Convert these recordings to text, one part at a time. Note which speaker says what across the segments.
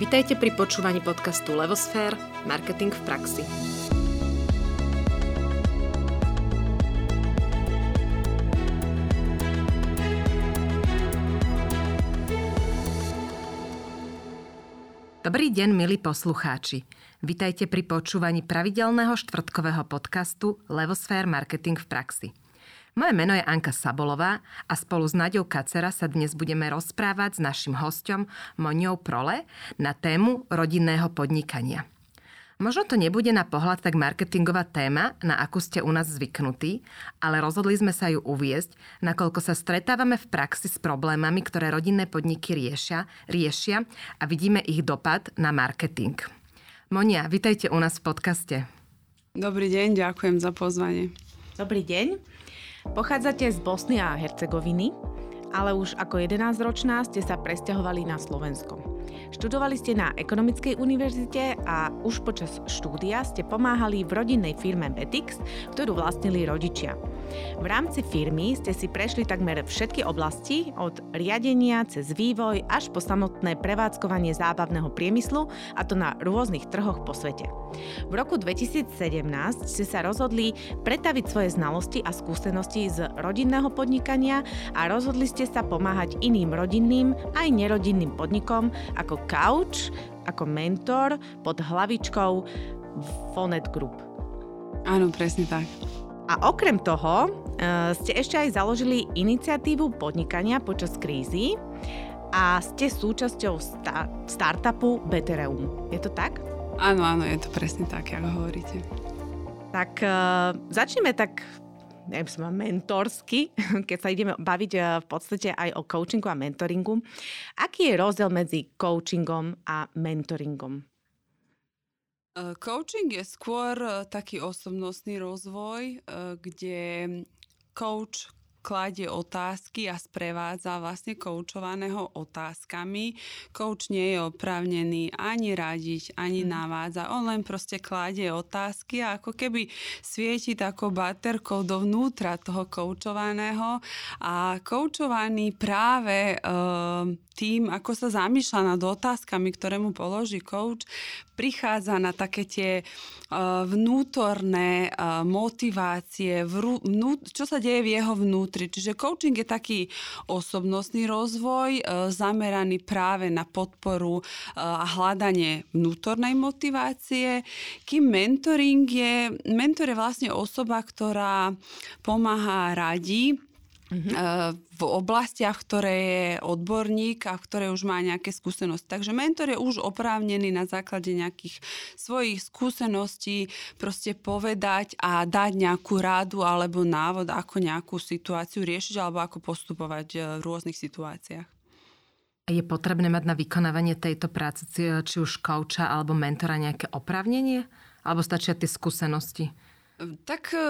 Speaker 1: Vitajte pri počúvaní podcastu Levosfér – Marketing v praxi. Dobrý deň, milí poslucháči. Vitajte pri počúvaní pravidelného štvrtkového podcastu Levosfér Marketing v praxi. Moje meno je Anka Sabolová a spolu s Naďou Kacera sa dnes budeme rozprávať s našim hostom Moniou Prole na tému rodinného podnikania. Možno to nebude na pohľad tak marketingová téma, na akú ste u nás zvyknutí, ale rozhodli sme sa ju uviezť, nakoľko sa stretávame v praxi s problémami, ktoré rodinné podniky riešia, riešia a vidíme ich dopad na marketing. Monia, vitajte u nás v podcaste.
Speaker 2: Dobrý deň, ďakujem za pozvanie.
Speaker 3: Dobrý deň. Pochádzate z Bosny a Hercegoviny, ale už ako 11-ročná ste sa presťahovali na Slovensko. Študovali ste na Ekonomickej univerzite a už počas štúdia ste pomáhali v rodinnej firme Betix, ktorú vlastnili rodičia. V rámci firmy ste si prešli takmer všetky oblasti, od riadenia cez vývoj až po samotné prevádzkovanie zábavného priemyslu, a to na rôznych trhoch po svete. V roku 2017 ste sa rozhodli pretaviť svoje znalosti a skúsenosti z rodinného podnikania a rozhodli ste sa pomáhať iným rodinným aj nerodinným podnikom ako Couch, ako mentor pod hlavičkou Fonet Group.
Speaker 2: Áno, presne tak.
Speaker 3: A okrem toho uh, ste ešte aj založili iniciatívu podnikania počas krízy a ste súčasťou sta- startupu Betereum. Je to tak?
Speaker 2: Áno, áno, je to presne tak, ako hovoríte.
Speaker 3: Tak uh, začneme tak neviem, som mentorsky, keď sa ideme baviť uh, v podstate aj o coachingu a mentoringu. Aký je rozdiel medzi coachingom a mentoringom?
Speaker 2: Eh, coaching je skôr eh, taký osobnostný rozvoj, eh, kde coach kladie otázky a sprevádza vlastne koučovaného otázkami. Coach nie je oprávnený ani radiť, ani mm. navádza. On len proste kladie otázky a ako keby svieti takou baterkou dovnútra toho koučovaného a koučovaný práve e, tým, ako sa zamýšľa nad otázkami, ktoré mu položí coach, prichádza na také tie uh, vnútorné uh, motivácie, čo sa deje v jeho vnútri. Čiže coaching je taký osobnostný rozvoj, uh, zameraný práve na podporu a hľadanie vnútornej motivácie, kým mentoring je, mentor je vlastne osoba, ktorá pomáha radí mm-hmm v oblastiach, ktoré je odborník a v ktoré už má nejaké skúsenosti. Takže mentor je už oprávnený na základe nejakých svojich skúseností proste povedať a dať nejakú rádu alebo návod, ako nejakú situáciu riešiť alebo ako postupovať e, v rôznych situáciách.
Speaker 1: Je potrebné mať na vykonávanie tejto práce, či už kouča alebo mentora, nejaké oprávnenie? Alebo stačia tie skúsenosti?
Speaker 2: Tak e,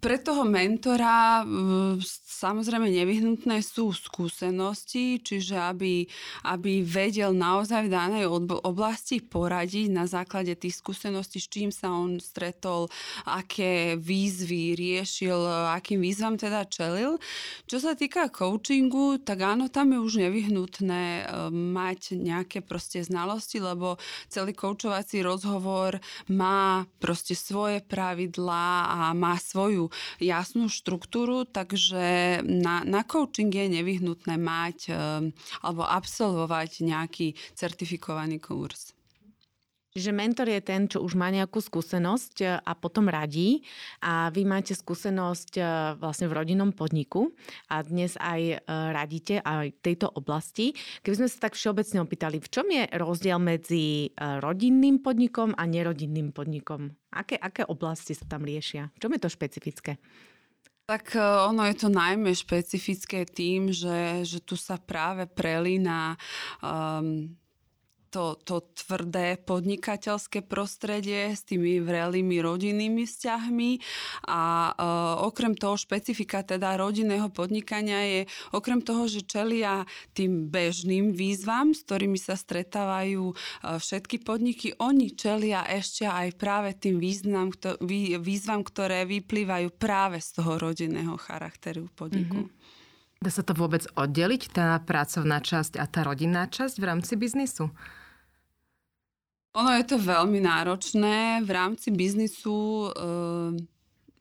Speaker 2: pre toho mentora e, samozrejme nevyhnutné sú skúsenosti, čiže aby, aby vedel naozaj v danej oblasti poradiť na základe tých skúseností, s čím sa on stretol, aké výzvy riešil, akým výzvam teda čelil. Čo sa týka coachingu, tak áno, tam je už nevyhnutné e, mať nejaké proste znalosti, lebo celý koučovací rozhovor má proste svoje pravidlá, a má svoju jasnú štruktúru, takže na, na coaching je nevyhnutné mať eh, alebo absolvovať nejaký certifikovaný kurz.
Speaker 3: Čiže mentor je ten, čo už má nejakú skúsenosť e, a potom radí a vy máte skúsenosť e, vlastne v rodinnom podniku a dnes aj e, radíte aj tejto oblasti. Keby sme sa tak všeobecne opýtali, v čom je rozdiel medzi rodinným podnikom a nerodinným podnikom? Aké, aké oblasti sa tam riešia? V čom je to špecifické?
Speaker 2: Tak ono je to najmä špecifické tým, že, že tu sa práve prelína um, to, to tvrdé podnikateľské prostredie s tými vrelými rodinnými vzťahmi a e, okrem toho špecifika teda rodinného podnikania je okrem toho, že čelia tým bežným výzvam, s ktorými sa stretávajú e, všetky podniky, oni čelia ešte aj práve tým význam, kto, vý, výzvam, ktoré vyplývajú práve z toho rodinného charakteru podniku. Mm-hmm.
Speaker 1: Dá sa to vôbec oddeliť, tá pracovná časť a tá rodinná časť v rámci biznisu?
Speaker 2: Ono je to veľmi náročné. V rámci biznisu uh,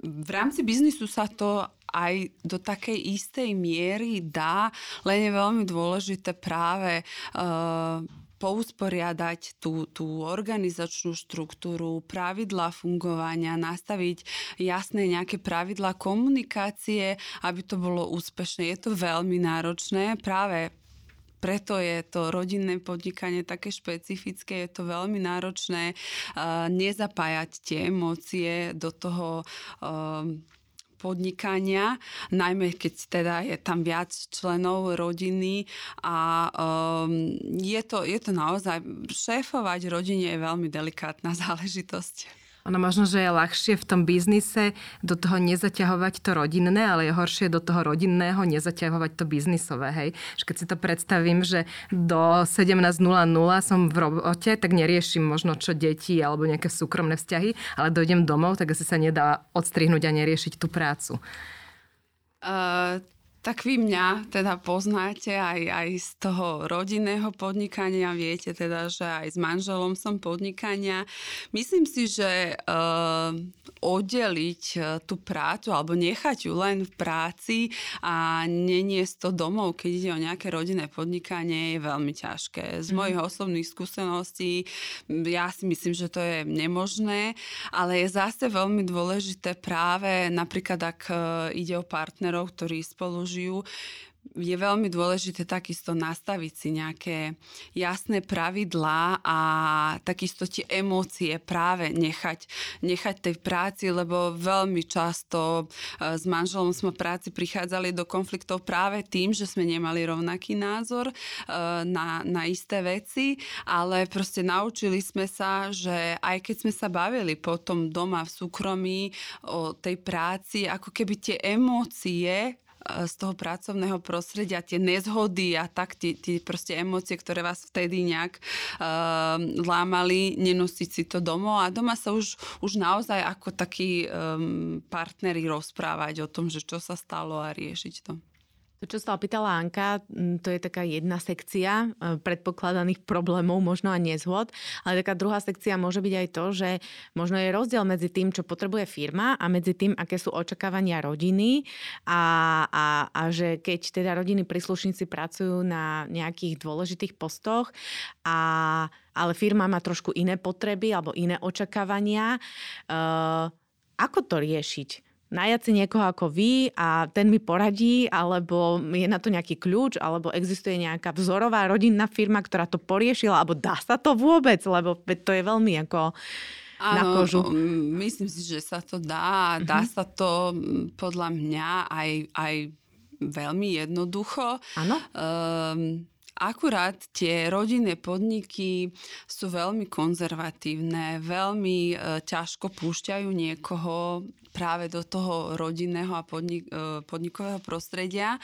Speaker 2: v rámci biznisu sa to aj do takej istej miery dá, len je veľmi dôležité práve uh, pousporiadať tú, tú organizačnú štruktúru, pravidlá fungovania, nastaviť jasné nejaké pravidlá komunikácie, aby to bolo úspešné. Je to veľmi náročné práve preto je to rodinné podnikanie také špecifické, je to veľmi náročné uh, nezapájať tie emócie do toho uh, podnikania, najmä keď teda je tam viac členov rodiny a um, je, to, je to naozaj, šéfovať rodine je veľmi delikátna záležitosť.
Speaker 1: Ono možno, že je ľahšie v tom biznise do toho nezaťahovať to rodinné, ale je horšie do toho rodinného nezaťahovať to biznisové. Hej? Keď si to predstavím, že do 17.00 som v robote, tak neriešim možno čo deti alebo nejaké súkromné vzťahy, ale dojdem domov, tak asi sa nedá odstrihnúť a neriešiť tú prácu.
Speaker 2: Uh, tak vy mňa teda poznáte aj, aj z toho rodinného podnikania, viete teda, že aj s manželom som podnikania. Myslím si, že uh, oddeliť uh, tú prácu alebo nechať ju len v práci a neniesť to domov, keď ide o nejaké rodinné podnikanie, je veľmi ťažké. Z mm. mojich osobných skúseností ja si myslím, že to je nemožné, ale je zase veľmi dôležité práve napríklad, ak uh, ide o partnerov, ktorí spolu žijú, je veľmi dôležité takisto nastaviť si nejaké jasné pravidlá a takisto tie emócie práve nechať, nechať tej práci, lebo veľmi často e, s manželom sme práci prichádzali do konfliktov práve tým, že sme nemali rovnaký názor e, na, na isté veci, ale proste naučili sme sa, že aj keď sme sa bavili potom doma v súkromí o tej práci, ako keby tie emócie z toho pracovného prostredia, tie nezhody a tak, tie, tie proste emócie, ktoré vás vtedy nejak uh, lámali, nenosiť si to domov a doma sa už, už naozaj ako takí um, partneri rozprávať o tom, že čo sa stalo a riešiť to.
Speaker 3: To, čo sa opýtala Anka, to je taká jedna sekcia e, predpokladaných problémov, možno a nezhod, ale taká druhá sekcia môže byť aj to, že možno je rozdiel medzi tým, čo potrebuje firma a medzi tým, aké sú očakávania rodiny a, a, a že keď teda rodiny príslušníci pracujú na nejakých dôležitých postoch a ale firma má trošku iné potreby alebo iné očakávania. Uh, ako to riešiť? Najať si niekoho ako vy a ten mi poradí, alebo je na to nejaký kľúč, alebo existuje nejaká vzorová rodinná firma, ktorá to poriešila, alebo dá sa to vôbec, lebo to je veľmi ako Áno, na kožu.
Speaker 2: myslím si, že sa to dá. Dá uh-huh. sa to podľa mňa aj, aj veľmi jednoducho.
Speaker 3: Áno. Um,
Speaker 2: Akurát tie rodinné podniky sú veľmi konzervatívne, veľmi e, ťažko púšťajú niekoho práve do toho rodinného a podnik, e, podnikového prostredia.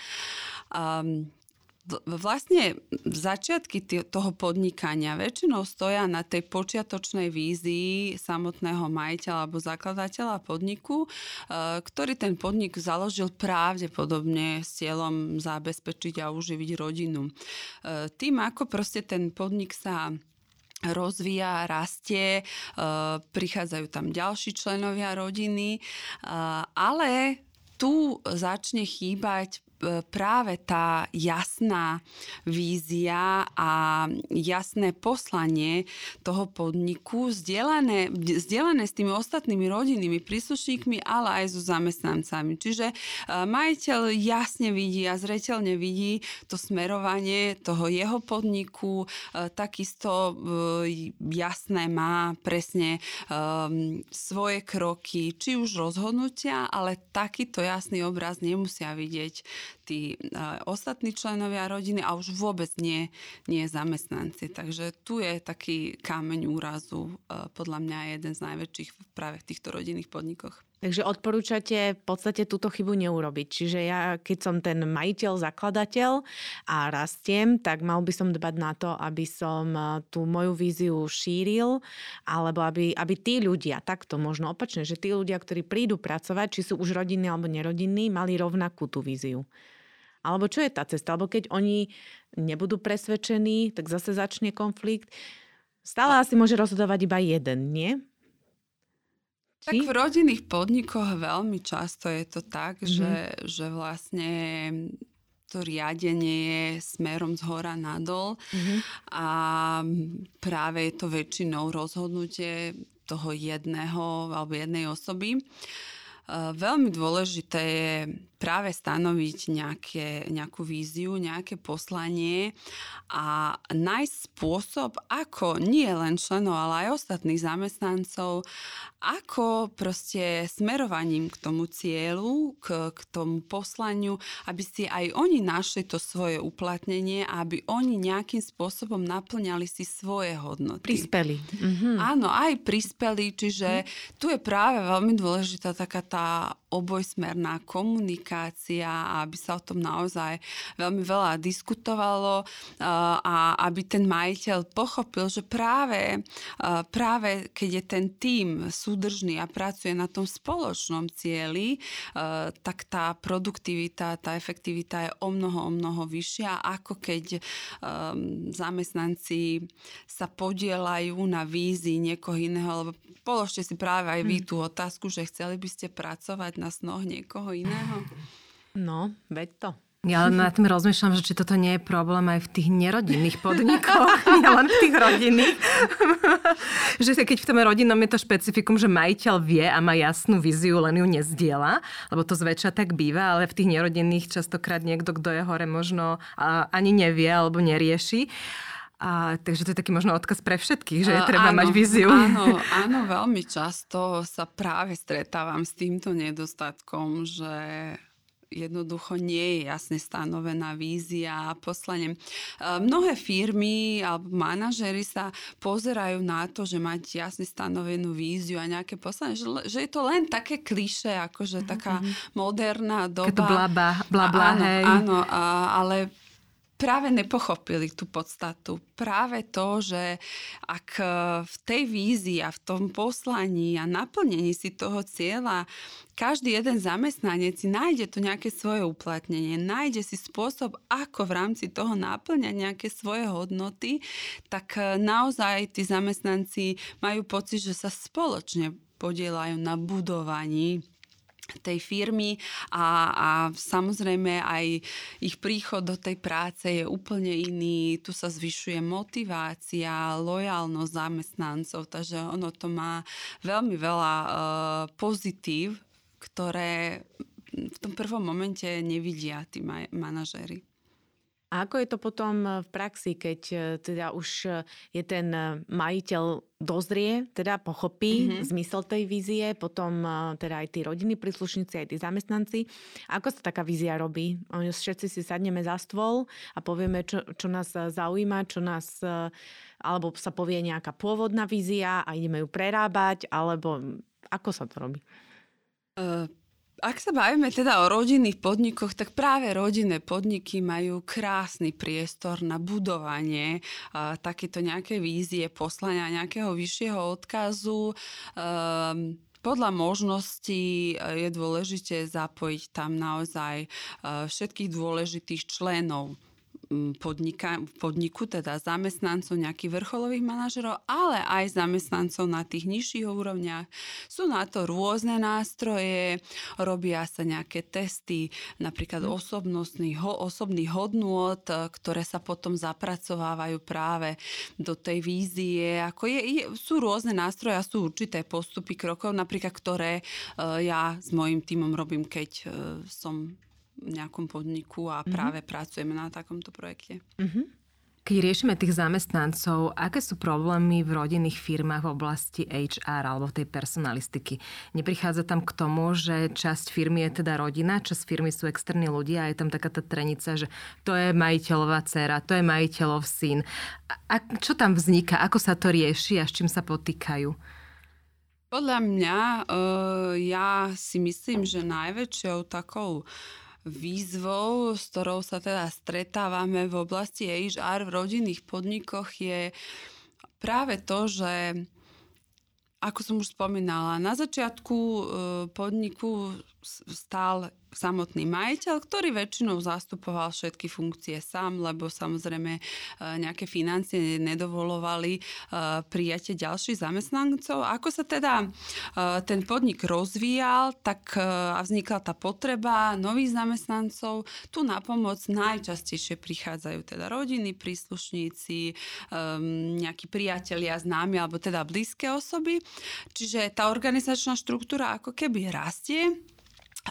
Speaker 2: Um, vlastne začiatky toho podnikania väčšinou stoja na tej počiatočnej vízii samotného majiteľa alebo zakladateľa podniku, eh, ktorý ten podnik založil pravdepodobne s cieľom zabezpečiť a uživiť rodinu. Eh, tým, ako proste ten podnik sa rozvíja, rastie, eh, prichádzajú tam ďalší členovia rodiny, ale tu začne chýbať práve tá jasná vízia a jasné poslanie toho podniku zdieľané, s tými ostatnými rodinnými príslušníkmi, ale aj so zamestnancami. Čiže e, majiteľ jasne vidí a zreteľne vidí to smerovanie toho jeho podniku, e, takisto e, jasné má presne svoje kroky, či už rozhodnutia, ale takýto jasný obraz nemusia vidieť tí ostatní členovia rodiny a už vôbec nie, nie zamestnanci. Takže tu je taký kameň úrazu, podľa mňa jeden z najväčších práve v týchto rodinných podnikoch.
Speaker 3: Takže odporúčate v podstate túto chybu neurobiť. Čiže ja, keď som ten majiteľ, zakladateľ a rastiem, tak mal by som dbať na to, aby som tú moju víziu šíril, alebo aby, aby tí ľudia, takto možno opačne, že tí ľudia, ktorí prídu pracovať, či sú už rodinní alebo nerodinní, mali rovnakú tú víziu. Alebo čo je tá cesta? Alebo keď oni nebudú presvedčení, tak zase začne konflikt. Stále asi môže rozhodovať iba jeden, nie?
Speaker 2: Tak v rodinných podnikoch veľmi často je to tak, mm-hmm. že, že vlastne to riadenie je smerom z hora nadol mm-hmm. a práve je to väčšinou rozhodnutie toho jedného alebo jednej osoby. Veľmi dôležité je práve stanoviť nejaké, nejakú víziu, nejaké poslanie a nájsť spôsob, ako nie len členov, ale aj ostatných zamestnancov, ako proste smerovaním k tomu cieľu, k, k tomu poslaniu, aby si aj oni našli to svoje uplatnenie a aby oni nejakým spôsobom naplňali si svoje hodnoty.
Speaker 3: Prispeli.
Speaker 2: Mhm. Áno, aj prispeli, čiže mhm. tu je práve veľmi dôležitá taká tá obojsmerná komunikácia a aby sa o tom naozaj veľmi veľa diskutovalo a aby ten majiteľ pochopil, že práve, práve keď je ten tím súdržný a pracuje na tom spoločnom cieli, tak tá produktivita, tá efektivita je o mnoho, o mnoho vyššia, ako keď zamestnanci sa podielajú na vízii niekoho iného, lebo položte si práve aj vy hm. tú otázku, že chceli by ste pracovať na snoch niekoho iného?
Speaker 3: No, veď to.
Speaker 1: Ja na tým rozmýšľam, že či toto nie je problém aj v tých nerodinných podnikoch, nielen v tých rodinných. že keď v tom rodinnom je to špecifikum, že majiteľ vie a má jasnú víziu, len ju nezdiela, lebo to zväčša tak býva, ale v tých nerodinných častokrát niekto, kto je hore, možno ani nevie alebo nerieši. A, takže to je taký možno odkaz pre všetkých, že je treba áno, mať víziu.
Speaker 2: Áno, áno, veľmi často sa práve stretávam s týmto nedostatkom, že jednoducho nie je jasne stanovená vízia a poslanie. E, mnohé firmy alebo manažery sa pozerajú na to, že mať jasne stanovenú víziu a nejaké poslanie, že, že je to len také kliše, akože taká mm-hmm. moderná doba.
Speaker 1: Keď to blaba, blabla,
Speaker 2: áno,
Speaker 1: hej.
Speaker 2: áno, ale práve nepochopili tú podstatu. Práve to, že ak v tej vízii a v tom poslaní a naplnení si toho cieľa každý jeden zamestnanec si nájde to nejaké svoje uplatnenie, nájde si spôsob, ako v rámci toho náplňať nejaké svoje hodnoty, tak naozaj tí zamestnanci majú pocit, že sa spoločne podielajú na budovaní tej firmy a, a samozrejme aj ich príchod do tej práce je úplne iný. Tu sa zvyšuje motivácia, lojálnosť zamestnancov, takže ono to má veľmi veľa uh, pozitív, ktoré v tom prvom momente nevidia tí manažéri.
Speaker 3: A ako je to potom eh, v praxi, keď eh, teda už eh, je ten majiteľ dozrie, teda pochopí mm-hmm. zmysel tej vízie, potom teda aj tí rodiny príslušníci, aj tí zamestnanci. Ako sa taká vízia robí? Všetci si sadneme za stôl a povieme, čo, čo nás zaujíma, čo nás, alebo sa povie nejaká pôvodná vízia a ideme ju prerábať, alebo ako sa to robí?
Speaker 2: Uh ak sa bavíme teda o rodinných podnikoch, tak práve rodinné podniky majú krásny priestor na budovanie uh, takéto nejaké vízie, poslania nejakého vyššieho odkazu. Um, podľa možností je dôležité zapojiť tam naozaj všetkých dôležitých členov podnika, podniku, teda zamestnancov nejakých vrcholových manažerov, ale aj zamestnancov na tých nižších úrovniach. Sú na to rôzne nástroje, robia sa nejaké testy, napríklad mm. osobnostných, ho, osobných hodnôt, ktoré sa potom zapracovávajú práve do tej vízie. Ako je, je, sú rôzne nástroje a sú určité postupy krokov, napríklad ktoré uh, ja s mojim týmom robím, keď uh, som nejakom podniku a mhm. práve mm-hmm. pracujeme na takomto projekte. Mm-hmm.
Speaker 1: Keď riešime tých zamestnancov, aké sú problémy v rodinných firmách v oblasti HR alebo tej personalistiky? Neprichádza tam k tomu, že časť firmy je teda rodina, časť firmy sú externí ľudia a je tam taká tá trenica, že to je majiteľová dcera, to je majiteľov syn. A čo tam vzniká? Ako sa to rieši a s čím sa potýkajú?
Speaker 2: Podľa mňa, uh, ja si myslím, že najväčšou takou uh, výzvou, s ktorou sa teda stretávame v oblasti HR v rodinných podnikoch je práve to, že ako som už spomínala, na začiatku e, podniku stál samotný majiteľ, ktorý väčšinou zastupoval všetky funkcie sám, lebo samozrejme e, nejaké financie nedovolovali e, prijatie ďalších zamestnancov. Ako sa teda e, ten podnik rozvíjal, tak a vznikla tá potreba nových zamestnancov, tu na pomoc najčastejšie prichádzajú teda rodiny, príslušníci, nejakí priatelia, známi alebo teda blízke osoby. Čiže tá organizačná štruktúra ako keby rastie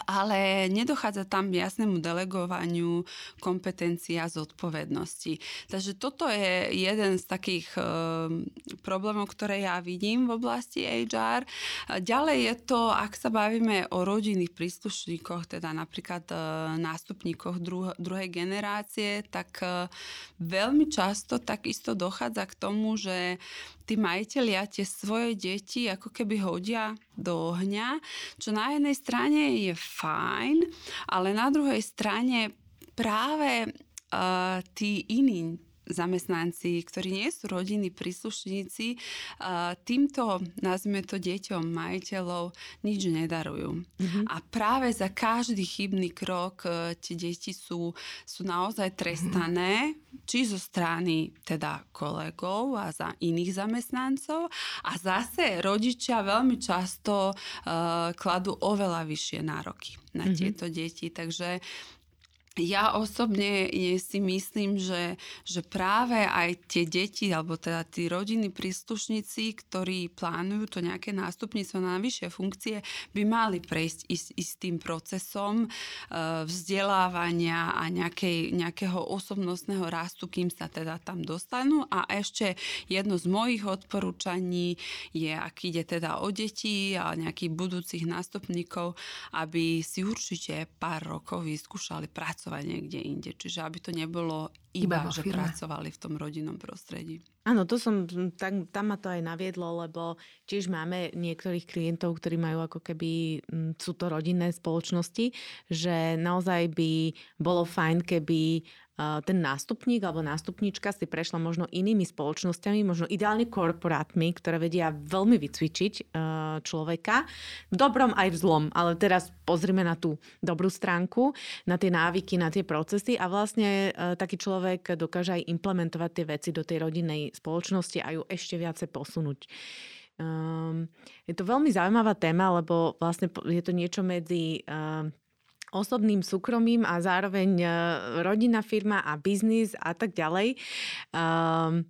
Speaker 2: ale nedochádza tam jasnému delegovaniu kompetencií a zodpovednosti. Takže toto je jeden z takých e, problémov, ktoré ja vidím v oblasti HR. Ďalej je to, ak sa bavíme o rodinných príslušníkoch, teda napríklad e, nástupníkoch druh- druhej generácie, tak e, veľmi často takisto dochádza k tomu, že tí majiteľia tie svoje deti ako keby hodia do ohňa, čo na jednej strane je fajn, ale na druhej strane práve uh, tí iní zamestnanci, ktorí nie sú rodiny, príslušníci, týmto, nazvime to deťom, majiteľov, nič nedarujú. Mm-hmm. A práve za každý chybný krok e, tie deti sú, sú naozaj trestané, mm-hmm. či zo strany teda kolegov a za iných zamestnancov. A zase rodičia veľmi často uh, kladú oveľa vyššie nároky na mm-hmm. tieto deti. Takže ja osobne si myslím, že, že práve aj tie deti, alebo teda tí rodiny príslušníci, ktorí plánujú to nejaké nástupníctvo na vyššie funkcie, by mali prejsť ist, istým procesom e, vzdelávania a nejakej, nejakého osobnostného rastu, kým sa teda tam dostanú. A ešte jedno z mojich odporúčaní je, ak ide teda o deti a nejakých budúcich nástupníkov, aby si určite pár rokov vyskúšali pracovať pracovať niekde inde. Čiže aby to nebolo iba, iba že firme. pracovali v tom rodinnom prostredí.
Speaker 3: Áno, to som, tak, tam ma to aj naviedlo, lebo tiež máme niektorých klientov, ktorí majú ako keby, sú to rodinné spoločnosti, že naozaj by bolo fajn, keby ten nástupník alebo nástupníčka si prešla možno inými spoločnosťami, možno ideálne korporátmi, ktoré vedia veľmi vycvičiť človeka, v dobrom aj v zlom. Ale teraz pozrime na tú dobrú stránku, na tie návyky, na tie procesy a vlastne taký človek dokáže aj implementovať tie veci do tej rodinnej spoločnosti a ju ešte viacej posunúť. Um, je to veľmi zaujímavá téma, lebo vlastne je to niečo medzi um, osobným súkromím a zároveň e, rodina, firma a biznis a tak ďalej. Um,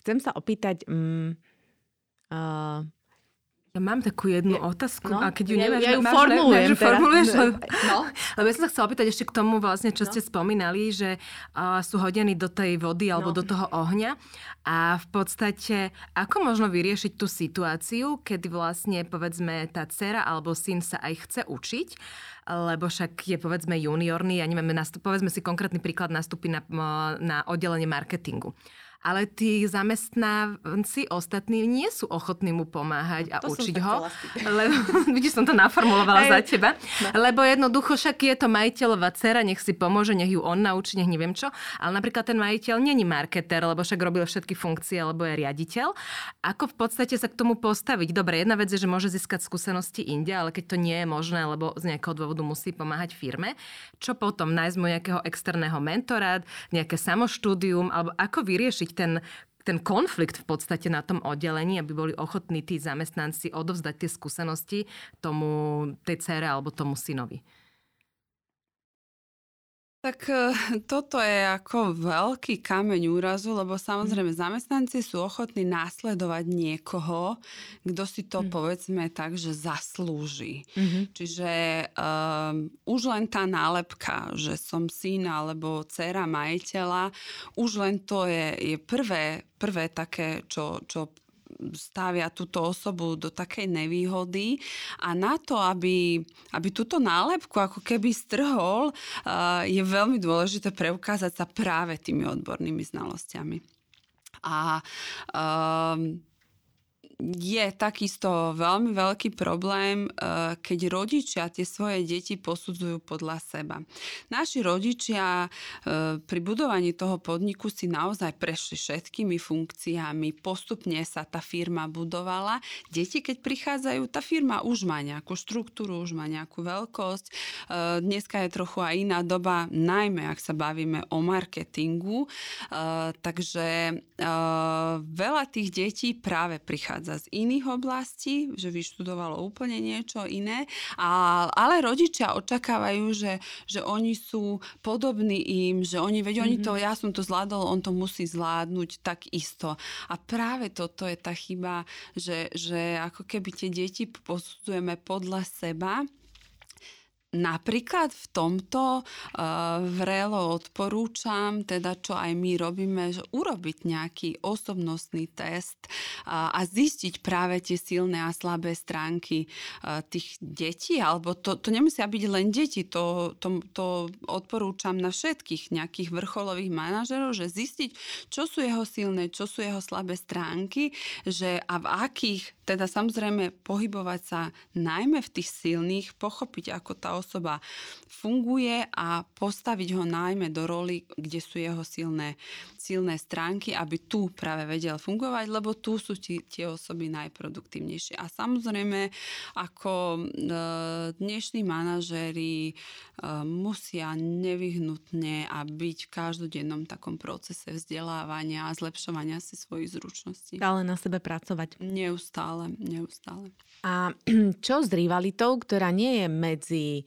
Speaker 3: chcem sa opýtať, um, uh,
Speaker 1: ja mám takú jednu je, otázku no, a keď ju ja, nemáš,
Speaker 3: ja ju máš, formulujem.
Speaker 1: Máš, formuluješ, lebo, no. lebo ja som sa chcela opýtať ešte k tomu vlastne, čo no. ste spomínali, že uh, sú hodení do tej vody alebo no. do toho ohňa a v podstate ako možno vyriešiť tú situáciu, kedy vlastne povedzme tá dcera alebo syn sa aj chce učiť, lebo však je povedzme juniorný, ja neviem, povedzme si konkrétny príklad nastupy na, na oddelenie marketingu ale tí zamestnanci ostatní nie sú ochotní mu pomáhať a to učiť ho. Lebo, vidíš, som to naformulovala Aj, za teba. No. Lebo jednoducho však je to majiteľová dcera, nech si pomôže, nech ju on naučí, nech neviem čo. Ale napríklad ten majiteľ není marketer, lebo však robil všetky funkcie, alebo je riaditeľ. Ako v podstate sa k tomu postaviť? Dobre, jedna vec je, že môže získať skúsenosti inde, ale keď to nie je možné, lebo z nejakého dôvodu musí pomáhať firme, čo potom? Nájsť mu nejakého externého mentora, nejaké samoštúdium, alebo ako vyriešiť vyriešiť ten, ten konflikt v podstate na tom oddelení, aby boli ochotní tí zamestnanci odovzdať tie skúsenosti tomu, tej cere alebo tomu synovi.
Speaker 2: Tak e, toto je ako veľký kameň úrazu, lebo samozrejme zamestnanci sú ochotní následovať niekoho, kto si to mm. povedzme tak, že zaslúži. Mm-hmm. Čiže um, už len tá nálepka, že som syn alebo dcera majiteľa, už len to je, je prvé, prvé také, čo, čo stavia túto osobu do takej nevýhody a na to, aby, aby túto nálepku ako keby strhol, je veľmi dôležité preukázať sa práve tými odbornými znalosťami. A um, je takisto veľmi veľký problém, uh, keď rodičia tie svoje deti posudzujú podľa seba. Naši rodičia uh, pri budovaní toho podniku si naozaj prešli všetkými funkciami, postupne sa tá firma budovala. Deti, keď prichádzajú, tá firma už má nejakú štruktúru, už má nejakú veľkosť. Uh, dneska je trochu aj iná doba, najmä ak sa bavíme o marketingu. Takže veľa tých detí práve prichádza z iných oblastí, že vyštudovalo úplne niečo iné, a, ale rodičia očakávajú, že, že oni sú podobní im, že oni, veď mm-hmm. oni to, ja som to zvládol, on to musí zvládnuť tak isto. A práve toto je tá chyba, že, že ako keby tie deti posudzujeme podľa seba, Napríklad v tomto uh, vrelo odporúčam, teda čo aj my robíme, že urobiť nejaký osobnostný test uh, a zistiť práve tie silné a slabé stránky uh, tých detí, alebo to, to nemusia byť len deti, to, to, to odporúčam na všetkých nejakých vrcholových manažerov, že zistiť, čo sú jeho silné, čo sú jeho slabé stránky, že a v akých teda samozrejme pohybovať sa najmä v tých silných, pochopiť, ako tá osoba funguje a postaviť ho najmä do roli, kde sú jeho silné, silné stránky, aby tu práve vedel fungovať, lebo tu sú ti, tie osoby najproduktívnejšie. A samozrejme, ako e, dnešní manažéri e, musia nevyhnutne a byť v každodennom takom procese vzdelávania a zlepšovania si svojich zručností.
Speaker 3: Stále na sebe pracovať.
Speaker 2: Neustále neustále, neustále.
Speaker 3: A čo s rivalitou, ktorá nie je medzi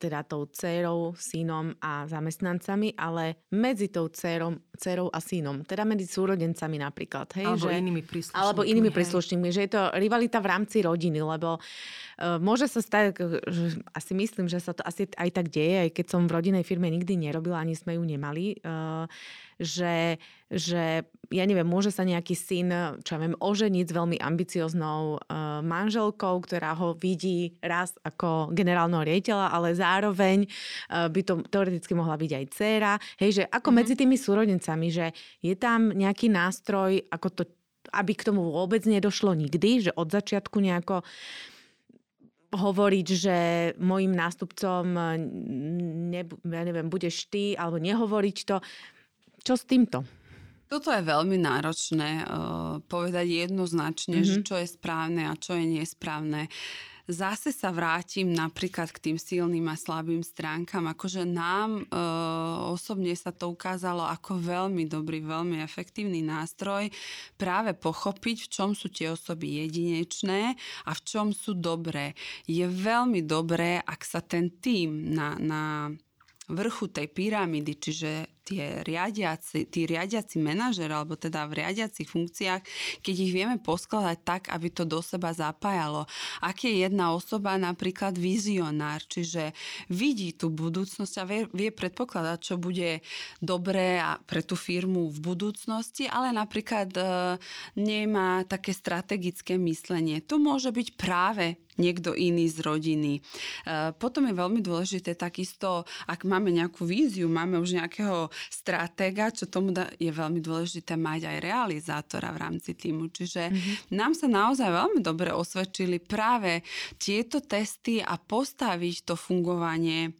Speaker 3: teda tou dcerou, synom a zamestnancami, ale medzi tou dcerou, dcerou a synom, teda medzi súrodencami napríklad. Hej,
Speaker 1: alebo
Speaker 3: že,
Speaker 1: inými príslušníkmi.
Speaker 3: Alebo inými príslušníkmi, že je to rivalita v rámci rodiny, lebo uh, môže sa stať, že asi myslím, že sa to asi aj tak deje, aj keď som v rodinnej firme nikdy nerobila, ani sme ju nemali, uh, že, že ja neviem, môže sa nejaký syn, čo ja viem, oženiť s veľmi ambicioznou uh, manželkou, ktorá ho vidí raz ako generálneho riaditeľa, ale zároveň uh, by to teoreticky mohla byť aj dcéra. Hej, že ako mm-hmm. medzi tými súrodencami, že je tam nejaký nástroj, ako to, aby k tomu vôbec nedošlo nikdy, že od začiatku nejako hovoriť, že mojim nástupcom ne, ja neviem, budeš ty, alebo nehovoriť to. Čo s týmto?
Speaker 2: Toto je veľmi náročné uh, povedať jednoznačne, mm-hmm. že čo je správne a čo je nesprávne. Zase sa vrátim napríklad k tým silným a slabým stránkam. Akože nám e, osobne sa to ukázalo ako veľmi dobrý, veľmi efektívny nástroj práve pochopiť, v čom sú tie osoby jedinečné a v čom sú dobré. Je veľmi dobré, ak sa ten tým na, na vrchu tej pyramídy, čiže tie riadiaci, tí riadiaci manažer, alebo teda v riadiacich funkciách, keď ich vieme poskladať tak, aby to do seba zapájalo. Ak je jedna osoba napríklad vizionár, čiže vidí tú budúcnosť a vie, vie predpokladať, čo bude dobré a pre tú firmu v budúcnosti, ale napríklad e, nemá také strategické myslenie. To môže byť práve niekto iný z rodiny. E, potom je veľmi dôležité takisto, ak máme nejakú víziu, máme už nejakého stratéga, čo tomu da, je veľmi dôležité mať aj realizátora v rámci týmu. Čiže mm-hmm. nám sa naozaj veľmi dobre osvedčili práve tieto testy a postaviť to fungovanie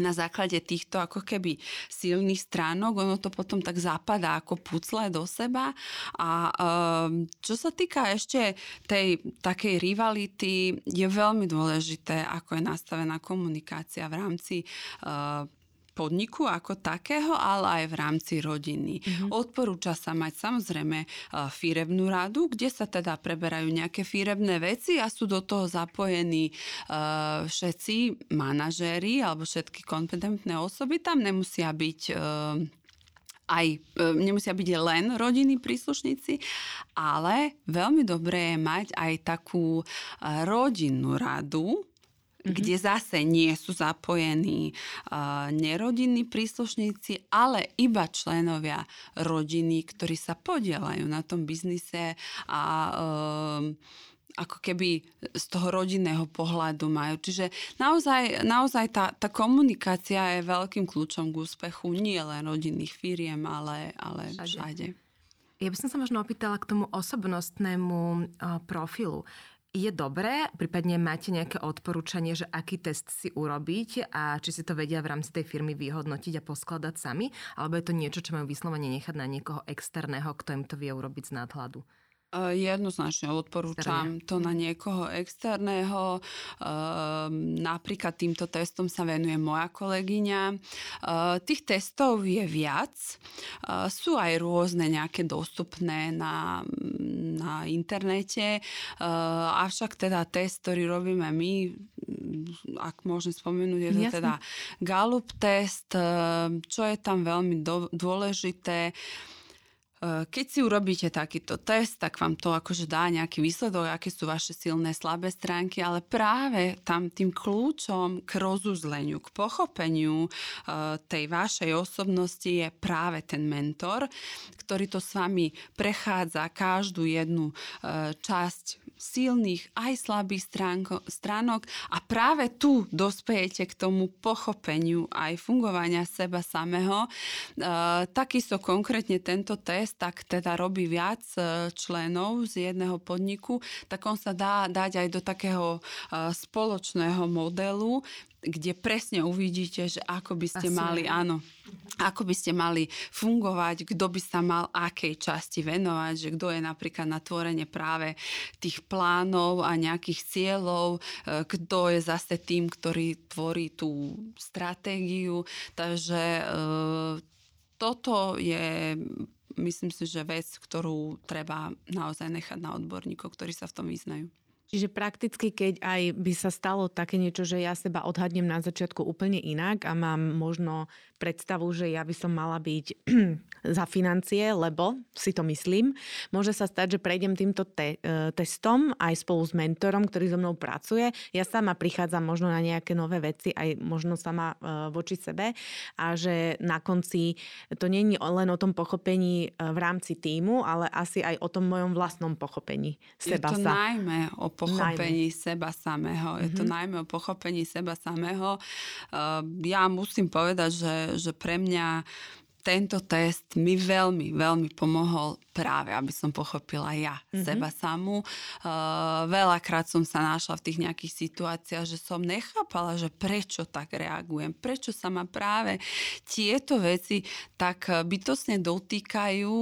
Speaker 2: na základe týchto ako keby silných stránok, ono to potom tak zapadá ako pucle do seba. A um, čo sa týka ešte tej takej rivality, je veľmi dôležité, ako je nastavená komunikácia v rámci uh, podniku ako takého, ale aj v rámci rodiny. Mm-hmm. Odporúča sa mať samozrejme firebnú radu, kde sa teda preberajú nejaké firebné veci a sú do toho zapojení uh, všetci manažéri alebo všetky kompetentné osoby. Tam nemusia byť uh, aj e, nemusia byť len rodinní príslušníci, ale veľmi dobré je mať aj takú rodinnú radu, mm-hmm. kde zase nie sú zapojení uh, nerodinní príslušníci, ale iba členovia rodiny, ktorí sa podielajú na tom biznise a uh, ako keby z toho rodinného pohľadu majú. Čiže naozaj, naozaj tá, tá komunikácia je veľkým kľúčom k úspechu nie len rodinných firiem, ale, ale všade. všade.
Speaker 1: Ja by som sa možno opýtala k tomu osobnostnému profilu. Je dobré, prípadne máte nejaké odporúčanie, že aký test si urobiť a či si to vedia v rámci tej firmy vyhodnotiť a poskladať sami, alebo je to niečo, čo majú vyslovene nechať na niekoho externého, kto im to vie urobiť z nadhľadu?
Speaker 2: Jednoznačne odporúčam to na niekoho externého. Napríklad týmto testom sa venuje moja kolegyňa. Tých testov je viac. Sú aj rôzne nejaké dostupné na, na internete. Avšak teda test, ktorý robíme my, ak môžem spomenúť, je to Jasne. teda Gallup test, čo je tam veľmi dôležité keď si urobíte takýto test, tak vám to akože dá nejaký výsledok, aké sú vaše silné, slabé stránky, ale práve tam tým kľúčom k rozuzleniu, k pochopeniu eh, tej vašej osobnosti je práve ten mentor, ktorý to s vami prechádza každú jednu eh, časť silných aj slabých stránko, stránok a práve tu dospejete k tomu pochopeniu aj fungovania seba samého. E, takisto konkrétne tento test, tak teda robí viac e, členov z jedného podniku, tak on sa dá dať aj do takého e, spoločného modelu, kde presne uvidíte, že ako by ste Asi mali, áno, ako by ste mali fungovať, kto by sa mal akej časti venovať, že kto je napríklad na tvorenie práve tých plánov a nejakých cieľov, e, kto je zase tým, ktorý tvorí tú stratégiu. Takže e, toto je myslím si, že vec, ktorú treba naozaj nechať na odborníkov, ktorí sa v tom vyznajú.
Speaker 3: Čiže prakticky, keď aj by sa stalo také niečo, že ja seba odhadnem na začiatku úplne inak a mám možno predstavu, že ja by som mala byť za financie, lebo si to myslím. Môže sa stať, že prejdem týmto te- e, testom aj spolu s mentorom, ktorý so mnou pracuje. Ja sama prichádzam možno na nejaké nové veci, aj možno sama e, voči sebe a že na konci to nie je len o tom pochopení e, v rámci týmu, ale asi aj o tom mojom vlastnom pochopení seba
Speaker 2: Je to
Speaker 3: sa.
Speaker 2: najmä o pochopení najmä. seba samého. Je mm-hmm. to mhm. najmä o pochopení seba samého. Ja musím povedať, že že pre mňa tento test mi veľmi, veľmi pomohol práve, aby som pochopila ja mm-hmm. seba samú. Uh, veľakrát som sa našla v tých nejakých situáciách, že som nechápala, že prečo tak reagujem, prečo sa ma práve tieto veci tak bytosne dotýkajú,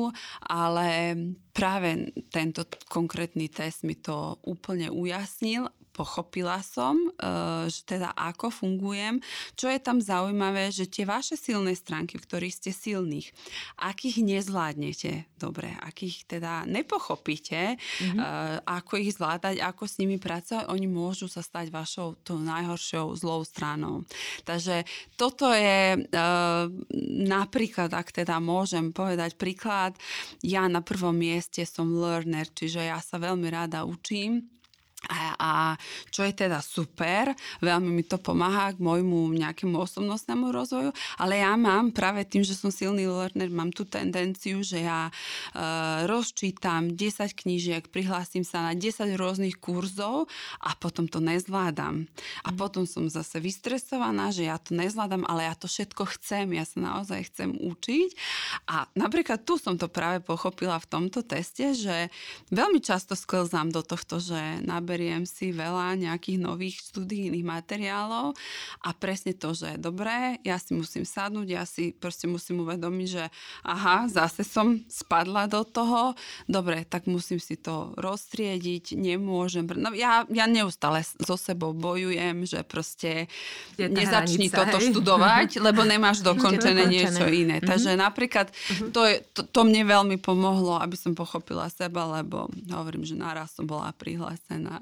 Speaker 2: ale práve tento konkrétny test mi to úplne ujasnil pochopila som, e, že teda ako fungujem. Čo je tam zaujímavé, že tie vaše silné stránky, v ktorých ste silných, akých nezvládnete dobre, akých teda nepochopíte, mm-hmm. ako ich zvládať, ako s nimi pracovať, oni môžu sa stať vašou tou najhoršou zlou stranou. Takže toto je e, napríklad, ak teda môžem povedať príklad, ja na prvom mieste som learner, čiže ja sa veľmi rada učím a čo je teda super, veľmi mi to pomáha k môjmu nejakému osobnostnému rozvoju, ale ja mám práve tým, že som silný learner, mám tú tendenciu, že ja e, rozčítam 10 knížiek, prihlásim sa na 10 rôznych kurzov a potom to nezvládam. A mm. potom som zase vystresovaná, že ja to nezvládam, ale ja to všetko chcem, ja sa naozaj chcem učiť. A napríklad tu som to práve pochopila v tomto teste, že veľmi často sklzám do tohto, že naberiem naberiem si veľa nejakých nových študijných materiálov a presne to, že je dobré, ja si musím sadnúť, ja si proste musím uvedomiť, že aha, zase som spadla do toho, dobre, tak musím si to roztriediť, nemôžem, no ja, ja neustále so sebou bojujem, že proste nezačni hranica, toto hej? študovať, lebo nemáš dokončené, dokončené. niečo iné. Mm-hmm. Takže napríklad mm-hmm. to, je, to, to mne veľmi pomohlo, aby som pochopila seba, lebo hovorím, že naraz som bola prihlásená